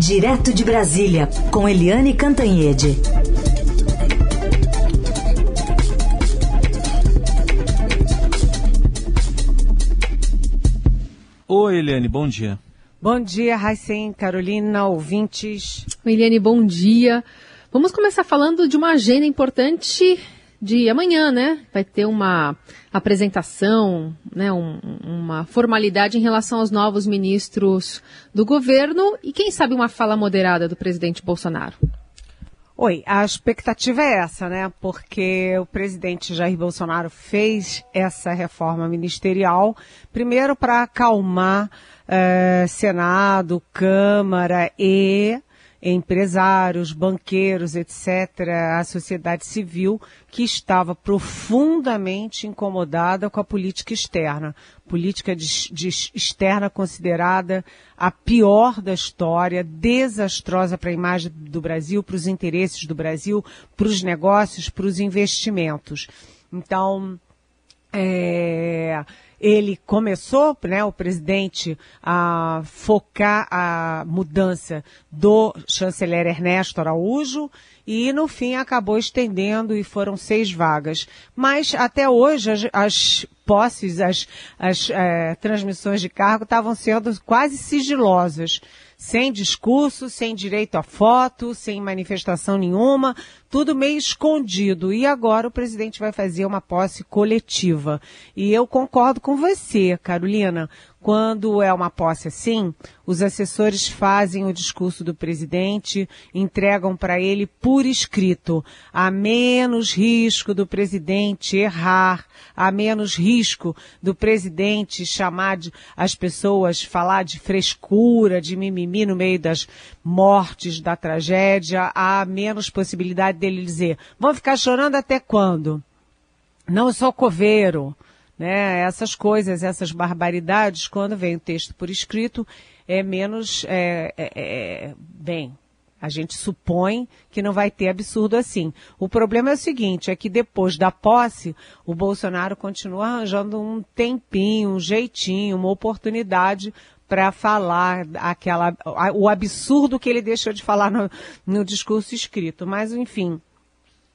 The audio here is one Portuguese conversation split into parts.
Direto de Brasília, com Eliane Cantanhede. Oi, Eliane, bom dia. Bom dia, Raicen, Carolina, ouvintes. Eliane, bom dia. Vamos começar falando de uma agenda importante de amanhã, né? Vai ter uma apresentação, né, um, uma formalidade em relação aos novos ministros do governo e quem sabe uma fala moderada do presidente Bolsonaro. Oi, a expectativa é essa, né? Porque o presidente Jair Bolsonaro fez essa reforma ministerial, primeiro para acalmar eh, Senado, Câmara e empresários, banqueiros, etc., a sociedade civil que estava profundamente incomodada com a política externa. Política de, de externa considerada a pior da história, desastrosa para a imagem do Brasil, para os interesses do Brasil, para os negócios, para os investimentos. Então, é, ele começou, né, o presidente, a focar a mudança do chanceler Ernesto Araújo e, no fim, acabou estendendo e foram seis vagas. Mas, até hoje, as, as posses, as, as é, transmissões de cargo estavam sendo quase sigilosas sem discurso, sem direito a foto, sem manifestação nenhuma, tudo meio escondido. E agora o presidente vai fazer uma posse coletiva. E eu concordo com você, Carolina. Quando é uma posse assim, os assessores fazem o discurso do presidente, entregam para ele por escrito. Há menos risco do presidente errar, há menos risco do presidente chamar de, as pessoas, falar de frescura, de mimimi no meio das mortes, da tragédia, há menos possibilidade dele dizer, vão ficar chorando até quando? Não sou coveiro né? Essas coisas, essas barbaridades, quando vem o texto por escrito, é menos, é, é, é, bem, a gente supõe que não vai ter absurdo assim. O problema é o seguinte, é que depois da posse, o Bolsonaro continua arranjando um tempinho, um jeitinho, uma oportunidade para falar aquela, o absurdo que ele deixou de falar no, no discurso escrito. Mas, enfim,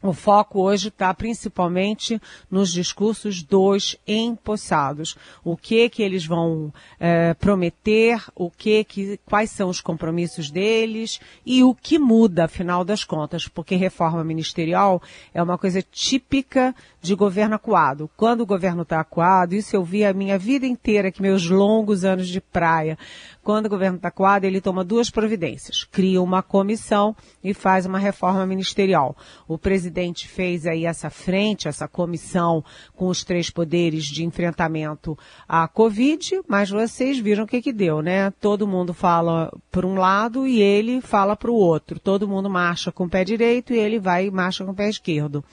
o foco hoje está principalmente nos discursos dos empossados. O que que eles vão é, prometer, o que que, quais são os compromissos deles e o que muda, afinal das contas, porque reforma ministerial é uma coisa típica de governo acuado. Quando o governo está acuado, isso eu vi a minha vida inteira, que meus longos anos de praia, quando o governo está coado, ele toma duas providências. Cria uma comissão e faz uma reforma ministerial. O presidente fez aí essa frente, essa comissão com os três poderes de enfrentamento à Covid, mas vocês viram o que que deu, né? Todo mundo fala por um lado e ele fala para o outro. Todo mundo marcha com o pé direito e ele vai e marcha com o pé esquerdo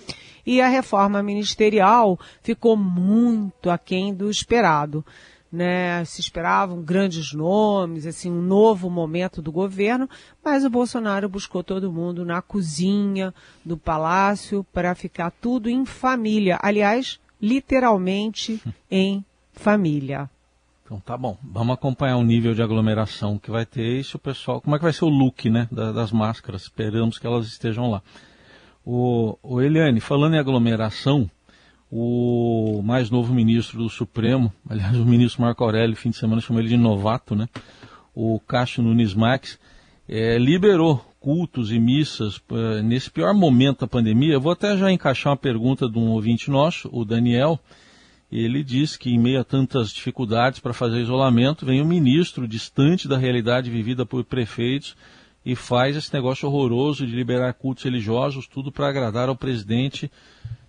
e a reforma ministerial ficou muito aquém do esperado né? Se esperavam grandes nomes, assim, um novo momento do governo, mas o Bolsonaro buscou todo mundo na cozinha do palácio para ficar tudo em família. Aliás, literalmente em família. Então tá bom. Vamos acompanhar o nível de aglomeração que vai ter e se o pessoal. Como é que vai ser o look, né? Das máscaras. Esperamos que elas estejam lá. O, o Eliane, falando em aglomeração, o mais novo ministro do Supremo, aliás, o ministro Marco Aurélio, fim de semana chamou ele de novato, né? O Cássio Nunes Max, é, liberou cultos e missas é, nesse pior momento da pandemia. Eu vou até já encaixar uma pergunta de um ouvinte nosso, o Daniel. Ele diz que, em meio a tantas dificuldades para fazer isolamento, vem um ministro distante da realidade vivida por prefeitos e faz esse negócio horroroso de liberar cultos religiosos, tudo para agradar ao presidente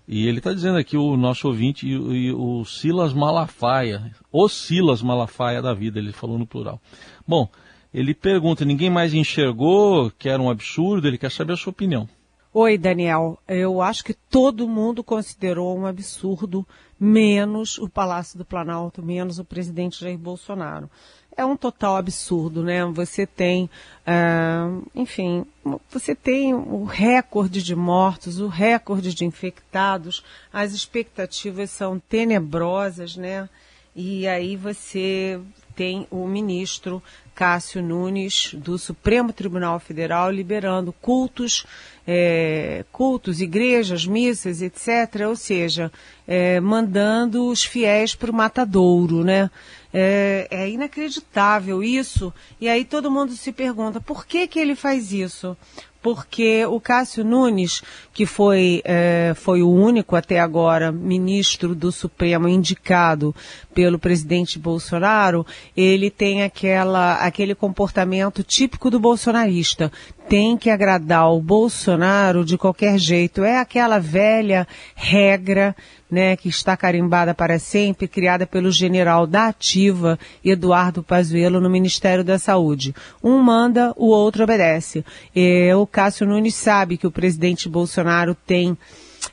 e ele está dizendo aqui, o nosso ouvinte, e, e, o Silas Malafaia, o Silas Malafaia da vida, ele falou no plural. Bom, ele pergunta, ninguém mais enxergou que era um absurdo, ele quer saber a sua opinião. Oi, Daniel. Eu acho que todo mundo considerou um absurdo, menos o Palácio do Planalto, menos o presidente Jair Bolsonaro é um total absurdo, né? Você tem, uh, enfim, você tem o recorde de mortos, o recorde de infectados, as expectativas são tenebrosas, né? E aí você tem o ministro Cássio Nunes do Supremo Tribunal Federal liberando cultos, é, cultos, igrejas, missas, etc. Ou seja, é, mandando os fiéis para o matadouro, né? É, é, inacreditável isso. E aí todo mundo se pergunta por que que ele faz isso? Porque o Cássio Nunes, que foi, é, foi o único até agora ministro do Supremo indicado pelo presidente Bolsonaro, ele tem aquela, aquele comportamento típico do bolsonarista. Tem que agradar o Bolsonaro de qualquer jeito. É aquela velha regra né, que está carimbada para sempre, criada pelo general da ativa Eduardo Pazuello no Ministério da Saúde. Um manda, o outro obedece. E o Cássio Nunes sabe que o presidente Bolsonaro tem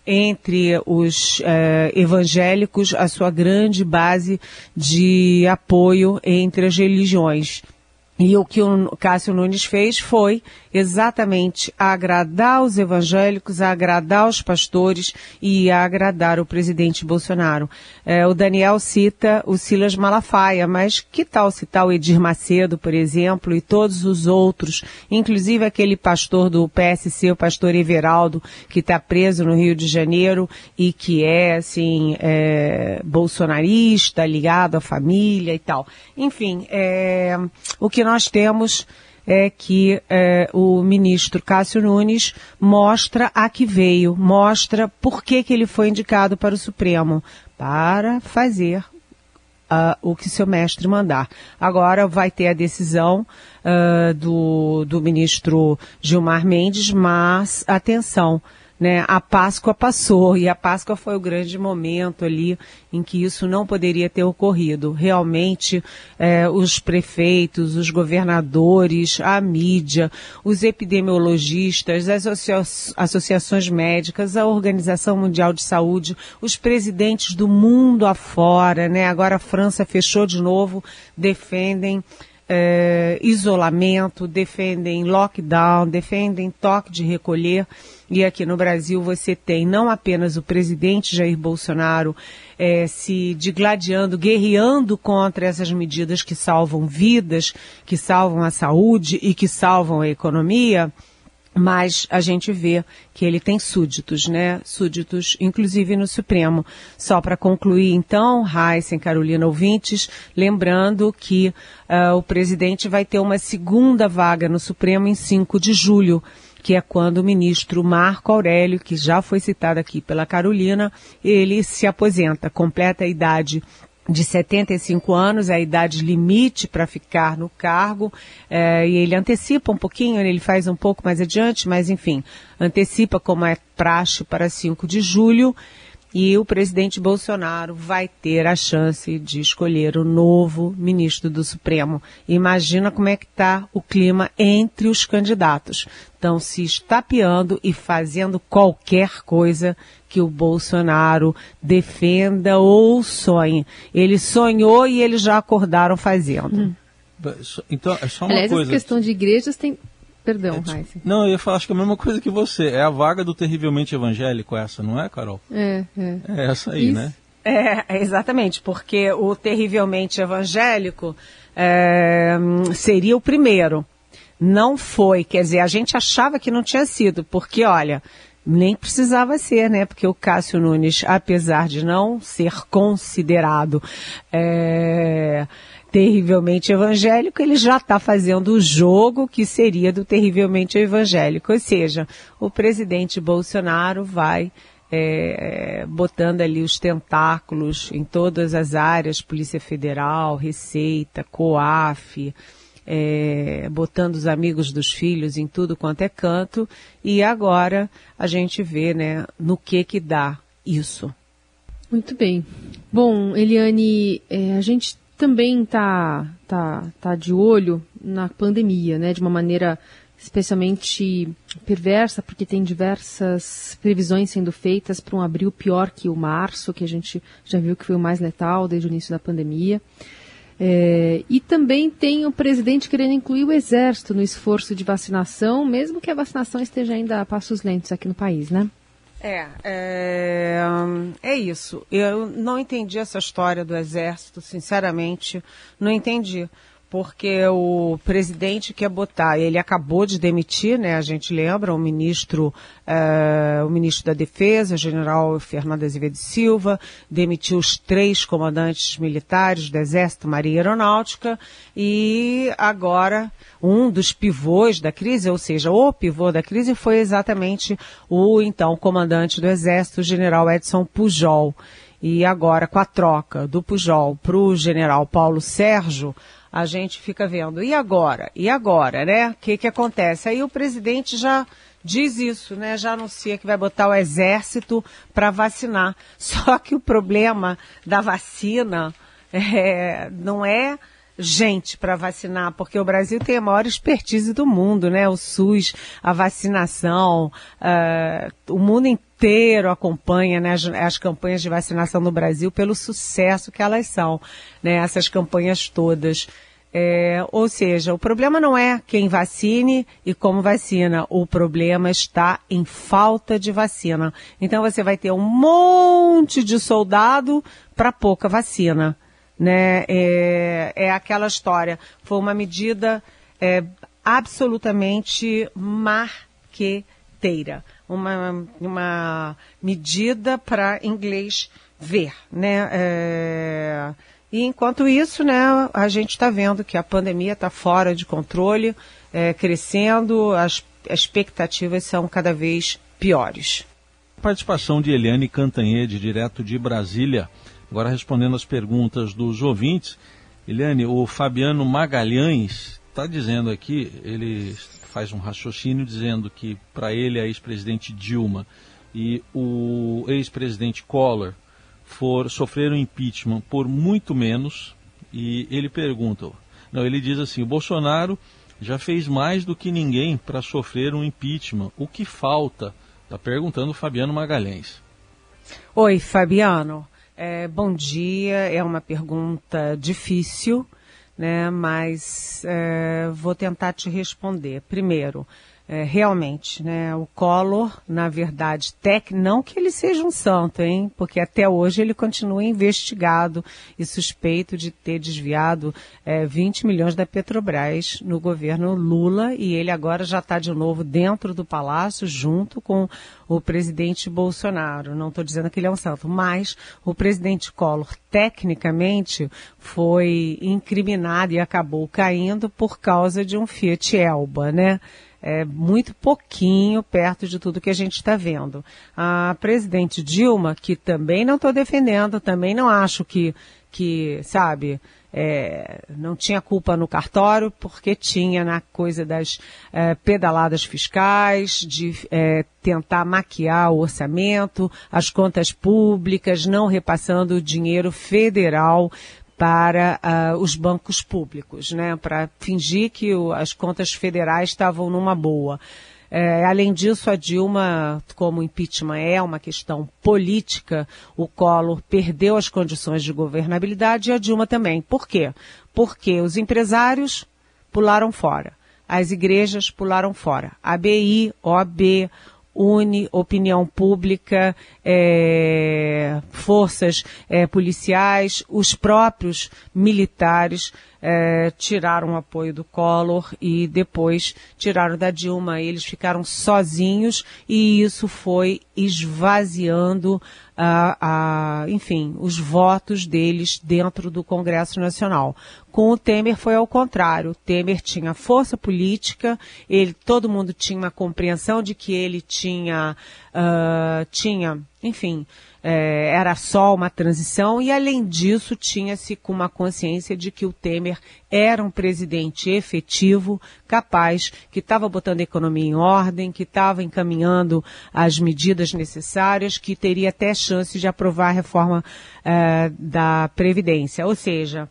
entre os eh, evangélicos a sua grande base de apoio entre as religiões. E o que o Cássio Nunes fez foi exatamente agradar os evangélicos, agradar os pastores e agradar o presidente Bolsonaro. É, o Daniel cita o Silas Malafaia, mas que tal citar o Edir Macedo, por exemplo, e todos os outros, inclusive aquele pastor do PSC, o pastor Everaldo, que está preso no Rio de Janeiro e que é, assim, é, bolsonarista, ligado à família e tal. Enfim, é, o que nós temos é que é, o ministro Cássio Nunes mostra a que veio, mostra por que, que ele foi indicado para o Supremo, para fazer uh, o que seu mestre mandar. Agora vai ter a decisão uh, do, do ministro Gilmar Mendes, mas atenção, né, a Páscoa passou e a Páscoa foi o grande momento ali em que isso não poderia ter ocorrido. Realmente, é, os prefeitos, os governadores, a mídia, os epidemiologistas, as associa associações médicas, a Organização Mundial de Saúde, os presidentes do mundo afora, né? Agora a França fechou de novo, defendem é, isolamento, defendem lockdown, defendem toque de recolher. E aqui no Brasil você tem não apenas o presidente Jair Bolsonaro é, se digladiando, guerreando contra essas medidas que salvam vidas, que salvam a saúde e que salvam a economia, mas a gente vê que ele tem súditos, né? Súditos, inclusive no Supremo. Só para concluir, então, Heisen, Carolina ouvintes, lembrando que uh, o presidente vai ter uma segunda vaga no Supremo em 5 de julho que é quando o ministro Marco Aurélio, que já foi citado aqui pela Carolina, ele se aposenta, completa a idade de 75 anos, é a idade limite para ficar no cargo, é, e ele antecipa um pouquinho, ele faz um pouco mais adiante, mas enfim, antecipa como é praxe para 5 de julho, e o presidente Bolsonaro vai ter a chance de escolher o novo ministro do Supremo. Imagina como é que está o clima entre os candidatos. Estão se estapeando e fazendo qualquer coisa que o Bolsonaro defenda ou sonhe. Ele sonhou e eles já acordaram fazendo. Hum. Então, é só uma Aliás, coisa. essa questão de igrejas tem Perdão, é, Não, eu ia falar, acho que é a mesma coisa que você. É a vaga do terrivelmente evangélico essa, não é, Carol? É, é. É essa aí, Isso. né? É, exatamente, porque o terrivelmente evangélico é, seria o primeiro. Não foi, quer dizer, a gente achava que não tinha sido, porque olha, nem precisava ser, né? Porque o Cássio Nunes, apesar de não ser considerado é, terrivelmente evangélico, ele já está fazendo o jogo que seria do terrivelmente evangélico. Ou seja, o presidente Bolsonaro vai é, botando ali os tentáculos em todas as áreas, Polícia Federal, Receita, COAF, é, botando os amigos dos filhos em tudo quanto é canto, e agora a gente vê né, no que que dá isso. Muito bem. Bom, Eliane, é, a gente também está tá, tá de olho na pandemia, né, de uma maneira especialmente perversa, porque tem diversas previsões sendo feitas para um abril pior que o março, que a gente já viu que foi o mais letal desde o início da pandemia. É, e também tem o presidente querendo incluir o exército no esforço de vacinação, mesmo que a vacinação esteja ainda a passos lentos aqui no país, né? É, é, é, isso. Eu não entendi essa história do Exército, sinceramente, não entendi porque o presidente quer botar, ele acabou de demitir, né, a gente lembra, o ministro, uh, o ministro da Defesa, general Fernando Azevedo Silva, demitiu os três comandantes militares do Exército, Marinha e Aeronáutica, e agora um dos pivôs da crise, ou seja, o pivô da crise foi exatamente o então comandante do Exército, o general Edson Pujol. E agora, com a troca do Pujol para o general Paulo Sérgio, a gente fica vendo, e agora? E agora, né? O que, que acontece? Aí o presidente já diz isso, né? Já anuncia que vai botar o exército para vacinar. Só que o problema da vacina é, não é gente para vacinar, porque o Brasil tem a maior expertise do mundo, né? O SUS, a vacinação, uh, o mundo inteiro acompanha né, as, as, campanhas de vacinação no Brasil pelo sucesso que elas são, né? Essas campanhas todas. É, ou seja, o problema não é quem vacine e como vacina, o problema está em falta de vacina. Então você vai ter um monte de soldado para pouca vacina né? É, é aquela história. Foi uma medida é, absolutamente marqueteira. Uma, uma medida para inglês ver, né? É, e enquanto isso, né, a gente está vendo que a pandemia está fora de controle, é, crescendo, as expectativas são cada vez piores. Participação de Eliane Cantanhede, direto de Brasília. Agora respondendo as perguntas dos ouvintes, Eliane, o Fabiano Magalhães está dizendo aqui, ele faz um raciocínio dizendo que para ele a ex-presidente Dilma e o ex-presidente Collor for sofreram impeachment por muito menos e ele pergunta, não, ele diz assim, o Bolsonaro já fez mais do que ninguém para sofrer um impeachment. O que falta? Está perguntando o Fabiano Magalhães. Oi, Fabiano. É, bom dia, é uma pergunta difícil, né, mas é, vou tentar te responder. Primeiro, é, realmente, né, o Collor, na verdade, tec, não que ele seja um santo, hein, porque até hoje ele continua investigado e suspeito de ter desviado é, 20 milhões da Petrobras no governo Lula e ele agora já está de novo dentro do palácio junto com o presidente Bolsonaro. Não estou dizendo que ele é um santo, mas o presidente Collor, tecnicamente, foi incriminado e acabou caindo por causa de um Fiat Elba, né? É muito pouquinho perto de tudo que a gente está vendo. A presidente Dilma, que também não estou defendendo, também não acho que, que sabe, é, não tinha culpa no cartório, porque tinha na coisa das é, pedaladas fiscais, de é, tentar maquiar o orçamento, as contas públicas, não repassando o dinheiro federal para uh, os bancos públicos, né, para fingir que o, as contas federais estavam numa boa. É, além disso, a Dilma, como impeachment é uma questão política, o Collor perdeu as condições de governabilidade e a Dilma também. Por quê? Porque os empresários pularam fora, as igrejas pularam fora, a BI, OAB, une opinião pública, é, forças é, policiais, os próprios militares é, tiraram o apoio do Collor e depois tiraram da Dilma. Eles ficaram sozinhos e isso foi esvaziando, a, a, enfim, os votos deles dentro do Congresso Nacional. Com o Temer foi ao contrário. O Temer tinha força política, ele, todo mundo tinha uma compreensão de que ele tinha, uh, tinha, enfim, é, era só uma transição e, além disso, tinha-se com uma consciência de que o Temer era um presidente efetivo, capaz, que estava botando a economia em ordem, que estava encaminhando as medidas necessárias, que teria até chance de aprovar a reforma é, da Previdência. Ou seja,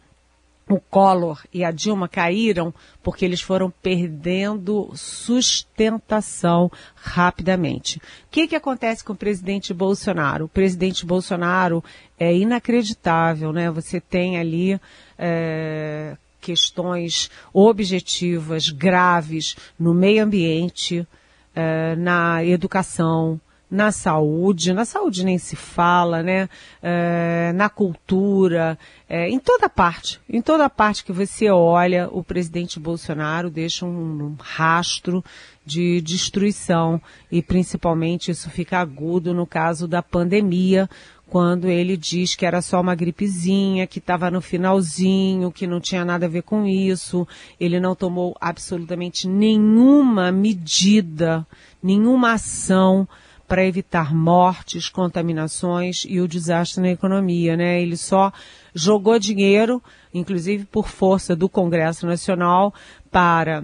o Collor e a Dilma caíram porque eles foram perdendo sustentação rapidamente. O que, que acontece com o presidente Bolsonaro? O presidente Bolsonaro é inacreditável, né? Você tem ali é, questões objetivas, graves no meio ambiente, é, na educação, na saúde, na saúde nem se fala, né? É, na cultura, é, em toda parte, em toda parte que você olha, o presidente Bolsonaro deixa um, um rastro de destruição e principalmente isso fica agudo no caso da pandemia, quando ele diz que era só uma gripezinha, que estava no finalzinho, que não tinha nada a ver com isso. Ele não tomou absolutamente nenhuma medida, nenhuma ação para evitar mortes, contaminações e o desastre na economia, né? Ele só jogou dinheiro, inclusive por força do Congresso Nacional, para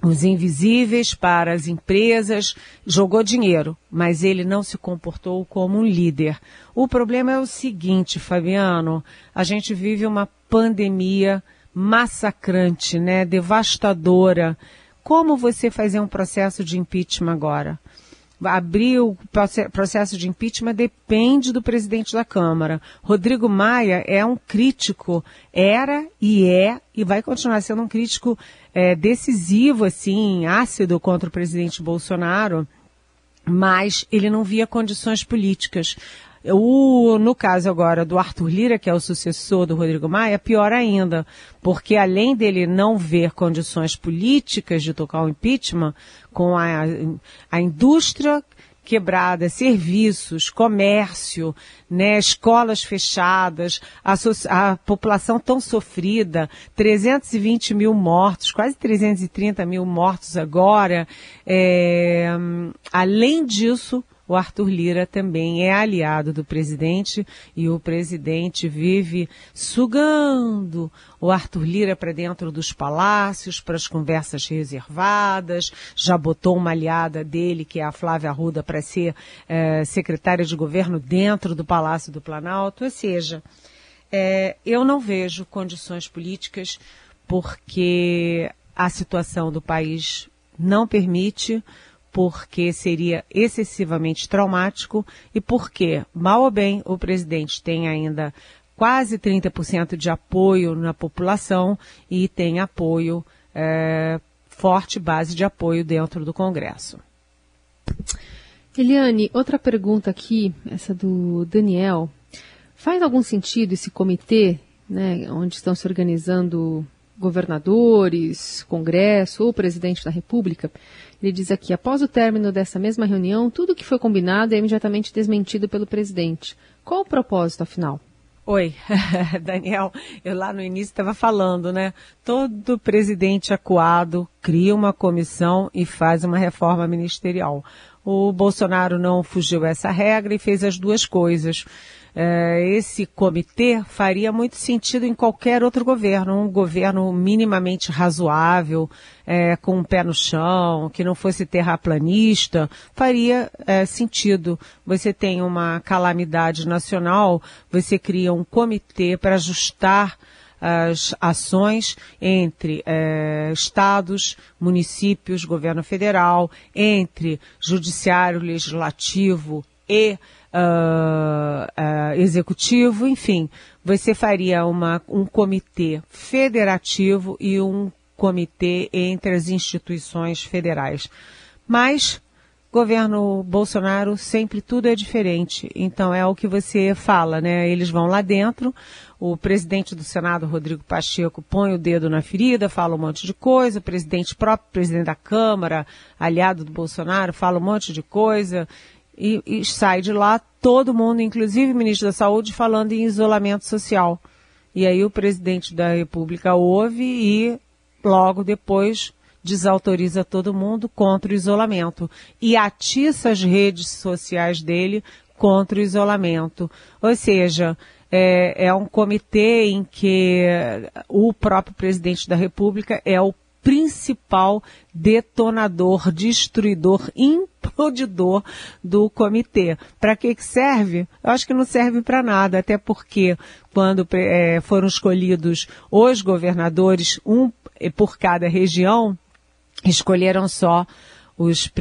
os invisíveis, para as empresas, jogou dinheiro, mas ele não se comportou como um líder. O problema é o seguinte, Fabiano, a gente vive uma pandemia massacrante, né, devastadora. Como você fazer um processo de impeachment agora? Abrir o processo de impeachment depende do presidente da Câmara. Rodrigo Maia é um crítico, era e é, e vai continuar sendo um crítico é, decisivo, assim, ácido contra o presidente Bolsonaro, mas ele não via condições políticas. O, no caso agora do Arthur Lira, que é o sucessor do Rodrigo Maia, pior ainda, porque além dele não ver condições políticas de tocar o impeachment, com a, a indústria quebrada, serviços, comércio, né, escolas fechadas, a, a, população tão sofrida, 320 mil mortos, quase 330 mil mortos agora. É, além disso, o Arthur Lira também é aliado do presidente e o presidente vive sugando o Arthur Lira para dentro dos palácios, para as conversas reservadas, já botou uma aliada dele, que é a Flávia Arruda, para ser é, secretária de governo dentro do Palácio do Planalto. Ou seja, é, eu não vejo condições políticas porque a situação do país não permite porque seria excessivamente traumático e porque, mal ou bem, o presidente tem ainda quase 30% de apoio na população e tem apoio, é, forte base de apoio dentro do Congresso. Eliane, outra pergunta aqui, essa do Daniel. Faz algum sentido esse comitê, né, onde estão se organizando governadores, Congresso ou presidente da República, ele diz aqui: após o término dessa mesma reunião, tudo que foi combinado é imediatamente desmentido pelo presidente. Qual o propósito, afinal? Oi, Daniel, eu lá no início estava falando, né? Todo presidente acuado cria uma comissão e faz uma reforma ministerial. O Bolsonaro não fugiu essa regra e fez as duas coisas esse comitê faria muito sentido em qualquer outro governo, um governo minimamente razoável, é, com um pé no chão, que não fosse terraplanista, faria é, sentido. Você tem uma calamidade nacional, você cria um comitê para ajustar as ações entre é, estados, municípios, governo federal, entre judiciário, legislativo e uh, uh, executivo, enfim, você faria uma, um comitê federativo e um comitê entre as instituições federais. Mas governo Bolsonaro sempre tudo é diferente. Então é o que você fala, né? Eles vão lá dentro, o presidente do Senado, Rodrigo Pacheco, põe o dedo na ferida, fala um monte de coisa, o presidente próprio presidente da Câmara, aliado do Bolsonaro, fala um monte de coisa e, e sai de lá todo mundo, inclusive o ministro da Saúde, falando em isolamento social. E aí o presidente da República ouve e logo depois desautoriza todo mundo contra o isolamento e atiça as redes sociais dele contra o isolamento. Ou seja, é, é um comitê em que o próprio presidente da República é o principal detonador, destruidor, implodidor do comitê. Para que, que serve? Eu acho que não serve para nada, até porque quando é, foram escolhidos os governadores, um por cada região, escolheram só os,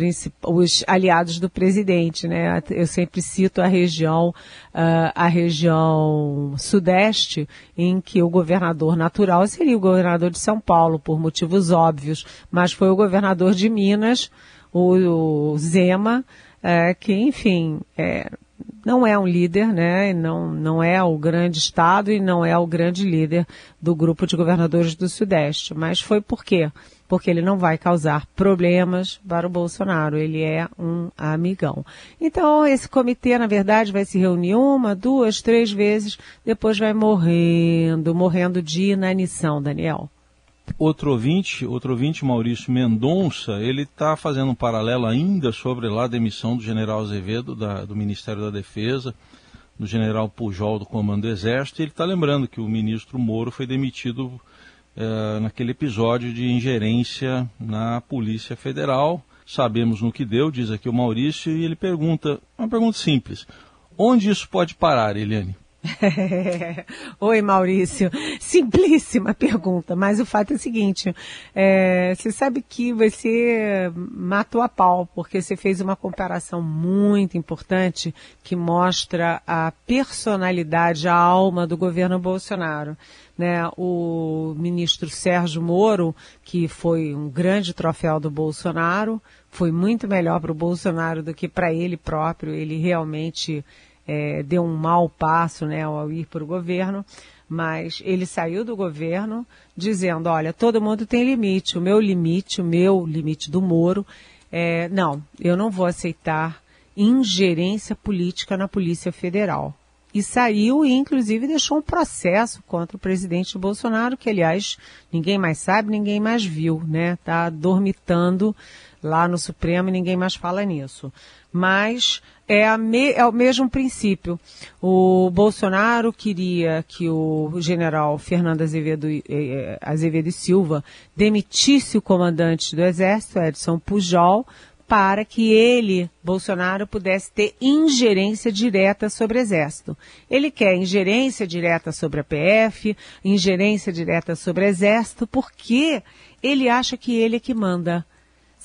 os aliados do presidente, né? Eu sempre cito a região, uh, a região sudeste, em que o governador natural seria o governador de São Paulo, por motivos óbvios, mas foi o governador de Minas, o, o Zema, é, que, enfim, é, não é um líder, né? Não, não é o grande Estado e não é o grande líder do grupo de governadores do Sudeste. Mas foi por quê? Porque ele não vai causar problemas para o Bolsonaro. Ele é um amigão. Então, esse comitê, na verdade, vai se reunir uma, duas, três vezes, depois vai morrendo, morrendo de inanição, Daniel. Outro ouvinte, outro ouvinte, Maurício Mendonça, ele está fazendo um paralelo ainda sobre lá a demissão do general Azevedo, da, do Ministério da Defesa, do general Pujol, do Comando do Exército, e ele está lembrando que o ministro Moro foi demitido é, naquele episódio de ingerência na Polícia Federal. Sabemos no que deu, diz aqui o Maurício, e ele pergunta, uma pergunta simples, onde isso pode parar, Eliane? Oi, Maurício. Simplíssima pergunta, mas o fato é o seguinte: é, você sabe que você matou a pau, porque você fez uma comparação muito importante que mostra a personalidade, a alma do governo Bolsonaro. Né, o ministro Sérgio Moro, que foi um grande troféu do Bolsonaro, foi muito melhor para o Bolsonaro do que para ele próprio. Ele realmente é, deu um mau passo né, ao ir para o governo, mas ele saiu do governo dizendo, olha, todo mundo tem limite, o meu limite, o meu limite do Moro, é, não, eu não vou aceitar ingerência política na Polícia Federal. E saiu e, inclusive, deixou um processo contra o presidente Bolsonaro, que, aliás, ninguém mais sabe, ninguém mais viu, né? Está dormitando lá no Supremo e ninguém mais fala nisso. Mas é, me, é, o mesmo princípio. O Bolsonaro queria que o general Fernando Azevedo, eh, eh, Azevedo e Silva demitisse o comandante do Exército, Edson Pujol, para que ele, Bolsonaro, pudesse ter ingerência direta sobre o Exército. Ele quer ingerência direta sobre a PF, ingerência direta sobre o Exército, porque ele acha que ele é que manda.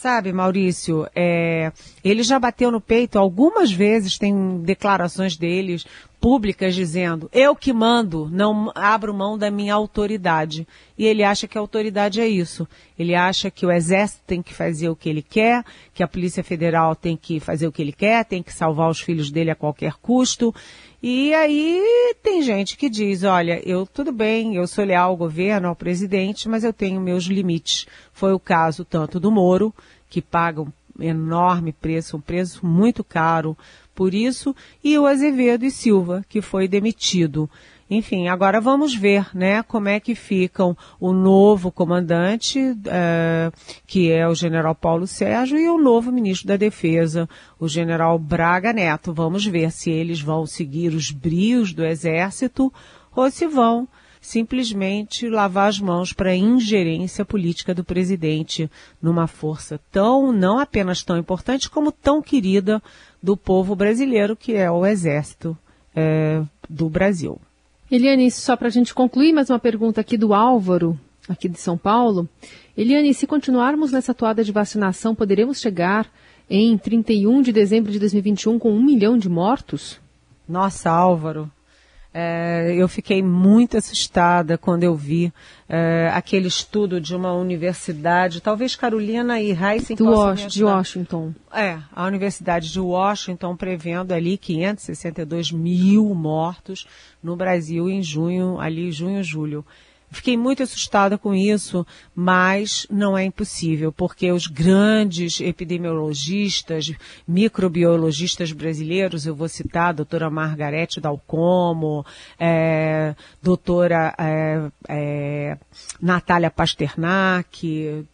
Sabe, Maurício, é, ele já bateu no peito algumas vezes, tem declarações deles públicas dizendo, eu que mando, não abro mão da minha autoridade. E ele acha que a autoridade é isso. Ele acha que o exército tem que fazer o que ele quer, que a Polícia Federal tem que fazer o que ele quer, tem que salvar os filhos dele a qualquer custo. E aí tem gente que diz, olha, eu tudo bem, eu sou leal ao governo, ao presidente, mas eu tenho meus limites. Foi o caso tanto do Moro, que paga um enorme preço, um preço muito caro por isso, e o Azevedo e Silva, que foi demitido. Enfim, agora vamos ver, né, como é que ficam o novo comandante, é, que é o general Paulo Sérgio, e o novo ministro da Defesa, o general Braga Neto. Vamos ver se eles vão seguir os brios do Exército ou se vão simplesmente lavar as mãos para a ingerência política do presidente numa força tão, não apenas tão importante, como tão querida do povo brasileiro, que é o Exército é, do Brasil. Eliane, só para a gente concluir, mais uma pergunta aqui do Álvaro, aqui de São Paulo. Eliane, se continuarmos nessa toada de vacinação, poderemos chegar em 31 de dezembro de 2021 com um milhão de mortos? Nossa, Álvaro, é, eu fiquei muito assustada quando eu vi é, aquele estudo de uma universidade, talvez Carolina e Heisen Do Was de Washington. É, a Universidade de Washington prevendo ali 562 mil mortos no Brasil em junho, ali junho, julho. Fiquei muito assustada com isso, mas não é impossível, porque os grandes epidemiologistas, microbiologistas brasileiros, eu vou citar a doutora Margarete Dalcomo, é, doutora é, é, Natália Pasternak,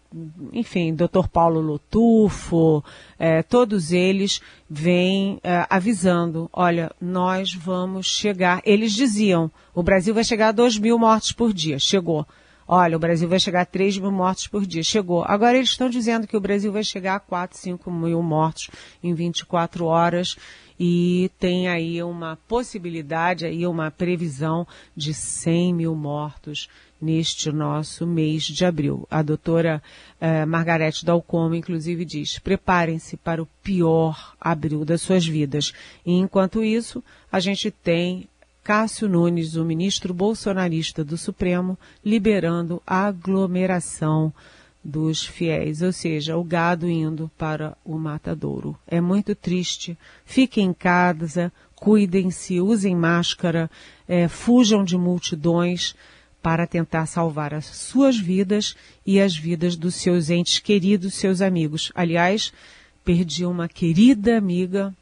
enfim, Dr. Paulo Lotufo, é, todos eles vêm é, avisando, olha, nós vamos chegar. Eles diziam, o Brasil vai chegar a 2 mil mortes por dia. Chegou. Olha, o Brasil vai chegar a 3 mil mortes por dia. Chegou. Agora eles estão dizendo que o Brasil vai chegar a 4, 5 mil mortos em 24 horas e tem aí uma possibilidade, aí uma previsão de 100 mil mortos neste nosso mês de abril. A doutora eh, Margarete Dalcomo, inclusive, diz: preparem-se para o pior abril das suas vidas. E enquanto isso, a gente tem Cássio Nunes, o ministro bolsonarista do Supremo, liberando a aglomeração dos fiéis, ou seja, o gado indo para o matadouro. É muito triste. Fiquem em casa, cuidem-se, usem máscara, é, fujam de multidões para tentar salvar as suas vidas e as vidas dos seus entes queridos, seus amigos. Aliás, perdi uma querida amiga,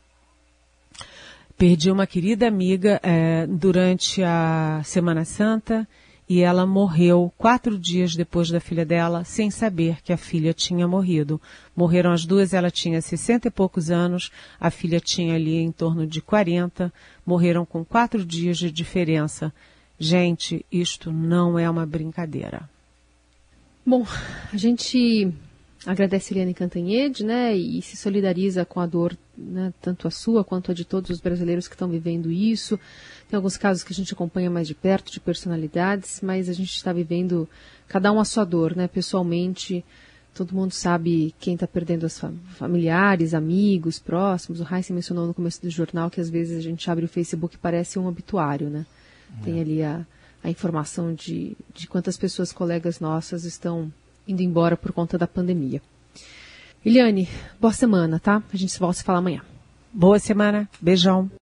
perdi uma querida amiga é, durante a Semana Santa e ela morreu quatro dias depois da filha dela, sem saber que a filha tinha morrido. Morreram as duas, ela tinha sessenta e poucos anos, a filha tinha ali em torno de 40, morreram com quatro dias de diferença. Gente, isto não é uma brincadeira. Bom, a gente agradece Eliane Cantanhede, né, e se solidariza com a dor, né, tanto a sua quanto a de todos os brasileiros que estão vivendo isso. Tem alguns casos que a gente acompanha mais de perto, de personalidades, mas a gente está vivendo cada um a sua dor, né, pessoalmente. Todo mundo sabe quem está perdendo os familiares, amigos, próximos. O Heisen mencionou no começo do jornal que às vezes a gente abre o Facebook e parece um obituário, né? Tem é. ali a, a informação de, de quantas pessoas, colegas nossas, estão indo embora por conta da pandemia. Eliane, boa semana, tá? A gente se volta a se falar amanhã. Boa semana. Beijão.